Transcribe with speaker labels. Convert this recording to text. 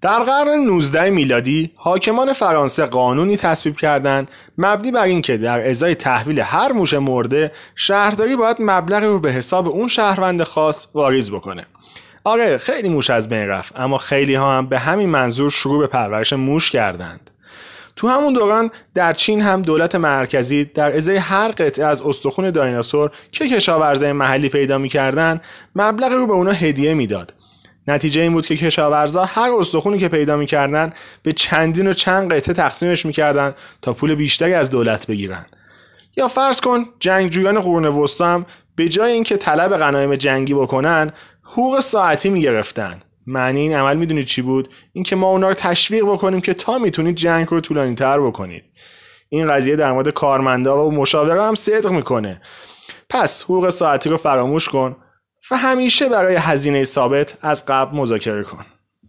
Speaker 1: در قرن 19 میلادی حاکمان فرانسه قانونی تصویب کردند مبنی بر اینکه در ازای تحویل هر موش مرده شهرداری باید مبلغی رو به حساب اون شهروند خاص واریز بکنه. آره خیلی موش از بین رفت اما خیلی ها هم به همین منظور شروع به پرورش موش کردند. تو همون دوران در چین هم دولت مرکزی در ازای هر قطعه از استخون دایناسور که کشاورزای محلی پیدا می‌کردن مبلغی رو به اونا هدیه می‌داد. نتیجه این بود که کشاورزا هر استخونی که پیدا می‌کردن به چندین و چند قطعه تقسیمش می‌کردن تا پول بیشتری از دولت بگیرن. یا فرض کن جنگجویان قرون وسطا هم به جای اینکه طلب غنایم جنگی بکنن حقوق ساعتی می‌گرفتن. معنی این عمل می‌دونید چی بود؟ اینکه ما اونا رو تشویق بکنیم که تا می‌تونید جنگ رو طولانی تر بکنید. این قضیه در مورد کارمندا و مشاوره هم صدق می‌کنه. پس حقوق ساعتی رو فراموش کن. و همیشه برای هزینه ثابت از قبل مذاکره کن.